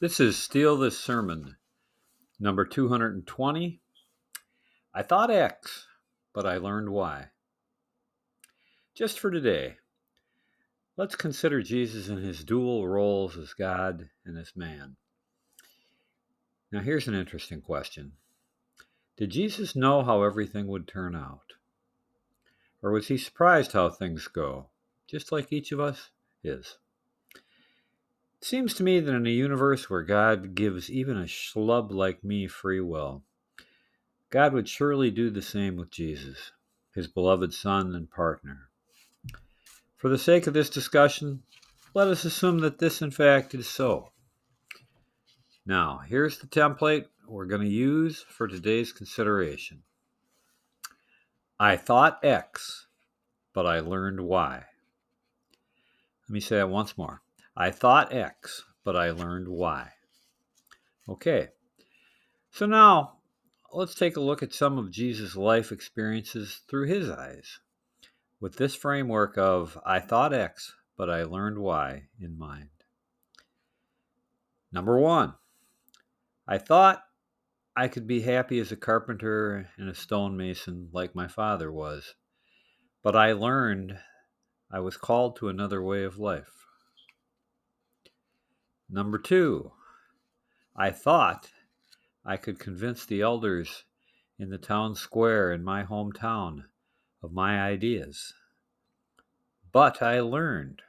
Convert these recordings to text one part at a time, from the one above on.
This is Steal This Sermon, number 220. I thought X, but I learned Y. Just for today, let's consider Jesus in his dual roles as God and as man. Now, here's an interesting question Did Jesus know how everything would turn out? Or was he surprised how things go, just like each of us is? It seems to me that in a universe where God gives even a schlub like me free will, God would surely do the same with Jesus, his beloved Son and partner. For the sake of this discussion, let us assume that this, in fact, is so. Now, here's the template we're going to use for today's consideration. I thought X, but I learned Y. Let me say that once more. I thought X, but I learned Y. Okay, so now let's take a look at some of Jesus' life experiences through his eyes, with this framework of I thought X, but I learned Y in mind. Number one, I thought I could be happy as a carpenter and a stonemason like my father was, but I learned I was called to another way of life. Number two, I thought I could convince the elders in the town square in my hometown of my ideas. But I learned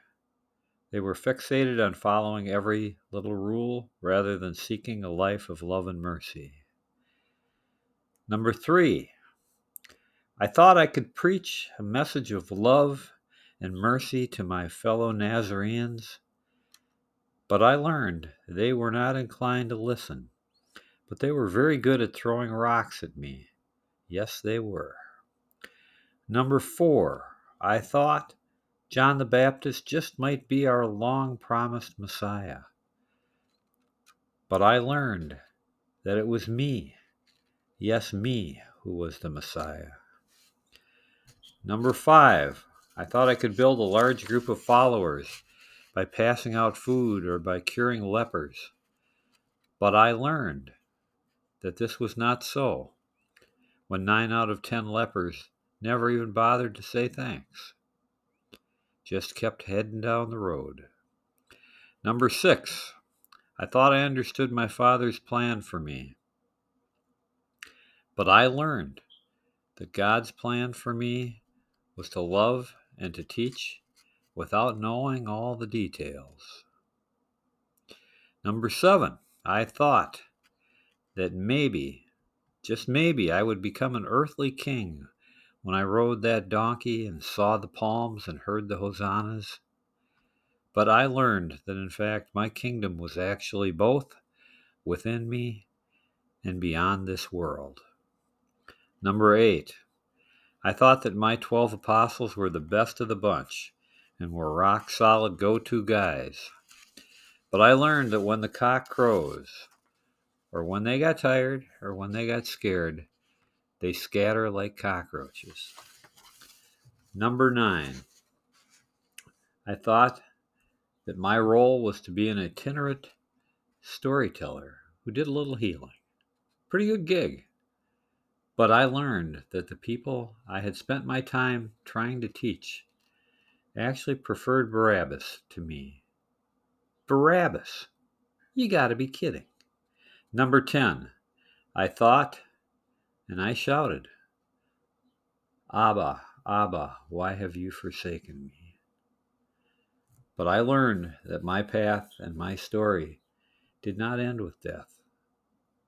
they were fixated on following every little rule rather than seeking a life of love and mercy. Number three, I thought I could preach a message of love and mercy to my fellow Nazarenes but I learned they were not inclined to listen, but they were very good at throwing rocks at me. Yes, they were. Number four, I thought John the Baptist just might be our long promised Messiah. But I learned that it was me, yes, me, who was the Messiah. Number five, I thought I could build a large group of followers by passing out food or by curing lepers. But I learned that this was not so when nine out of ten lepers never even bothered to say thanks, just kept heading down the road. Number six, I thought I understood my father's plan for me. But I learned that God's plan for me was to love and to teach without knowing all the details. Number seven, I thought that maybe, just maybe, I would become an earthly king when I rode that donkey and saw the palms and heard the hosannas. But I learned that in fact my kingdom was actually both within me and beyond this world. Number eight, I thought that my 12 apostles were the best of the bunch and were rock solid go to guys. But I learned that when the cock crows, or when they got tired, or when they got scared, they scatter like cockroaches. Number nine, I thought that my role was to be an itinerant storyteller who did a little healing. Pretty good gig. But I learned that the people I had spent my time trying to teach actually preferred Barabbas to me. Barabbas? You gotta be kidding. Number 10. I thought and I shouted, Abba, Abba, why have you forsaken me? But I learned that my path and my story did not end with death.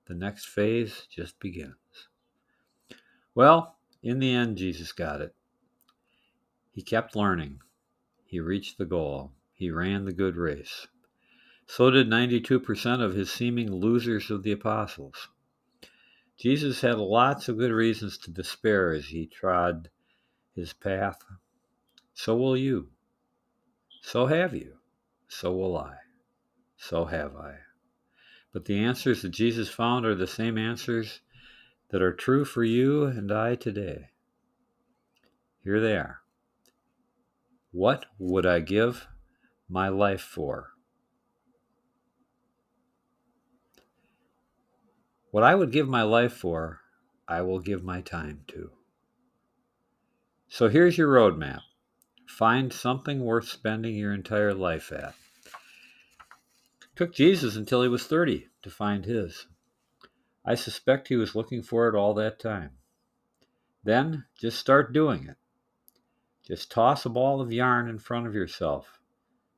The next phase just begins. Well, in the end, Jesus got it. He kept learning he reached the goal. He ran the good race. So did 92% of his seeming losers of the apostles. Jesus had lots of good reasons to despair as he trod his path. So will you. So have you. So will I. So have I. But the answers that Jesus found are the same answers that are true for you and I today. Here they are. What would I give my life for? What I would give my life for, I will give my time to. So here's your roadmap find something worth spending your entire life at. took Jesus until he was 30 to find his. I suspect he was looking for it all that time. Then just start doing it. Just toss a ball of yarn in front of yourself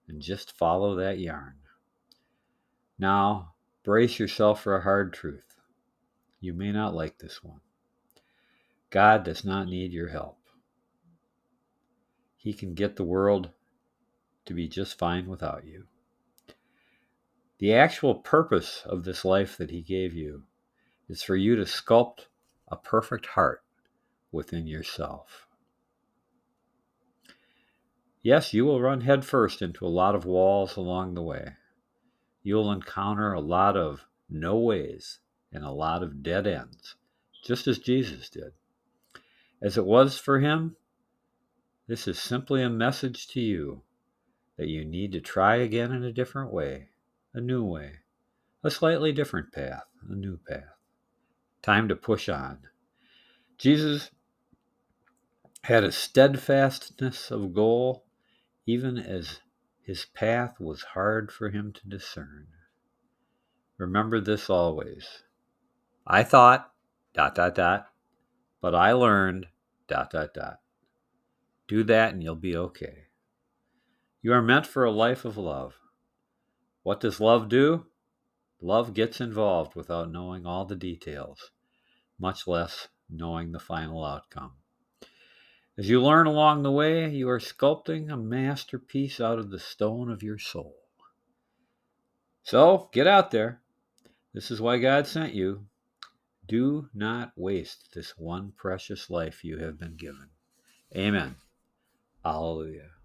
and just follow that yarn. Now, brace yourself for a hard truth. You may not like this one. God does not need your help. He can get the world to be just fine without you. The actual purpose of this life that He gave you is for you to sculpt a perfect heart within yourself. Yes, you will run headfirst into a lot of walls along the way. You'll encounter a lot of no ways and a lot of dead ends, just as Jesus did. As it was for him, this is simply a message to you that you need to try again in a different way, a new way, a slightly different path, a new path. Time to push on. Jesus had a steadfastness of goal even as his path was hard for him to discern. Remember this always. I thought, dot, dot, dot, but I learned, dot, dot, dot. Do that and you'll be okay. You are meant for a life of love. What does love do? Love gets involved without knowing all the details, much less knowing the final outcome. As you learn along the way, you are sculpting a masterpiece out of the stone of your soul. So get out there. This is why God sent you. Do not waste this one precious life you have been given. Amen. Hallelujah.